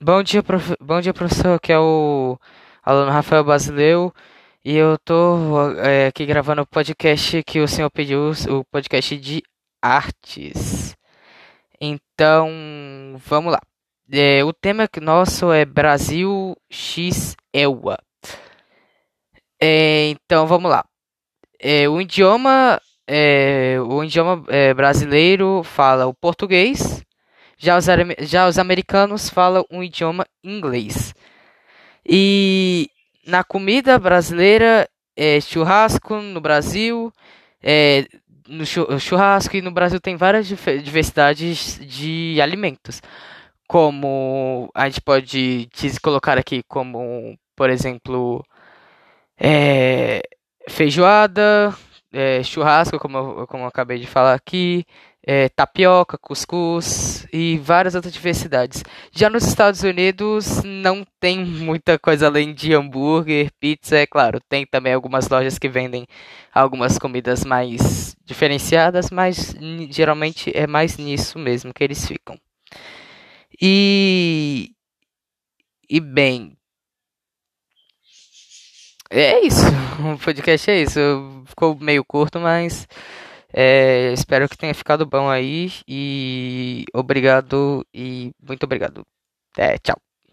Bom dia, prof... Bom dia, professor. Aqui é o aluno Rafael Basileu e eu tô é, aqui gravando o podcast que o senhor pediu, o podcast de artes. Então, vamos lá. É, o tema nosso é Brasil X EUA. É, então, vamos lá. O idioma, o idioma brasileiro fala o português. Já os, já os americanos falam um idioma inglês. E na comida brasileira, é churrasco no Brasil, é, no churrasco e no Brasil tem várias diversidades de alimentos. Como a gente pode colocar aqui como, por exemplo, é, feijoada, é, churrasco, como como eu acabei de falar aqui, é, tapioca, cuscuz e várias outras diversidades. Já nos Estados Unidos não tem muita coisa além de hambúrguer, pizza, é claro. Tem também algumas lojas que vendem algumas comidas mais diferenciadas, mas geralmente é mais nisso mesmo que eles ficam. E e bem, é isso. O podcast é isso. Ficou meio curto, mas é, espero que tenha ficado bom aí. E obrigado e muito obrigado. É, tchau.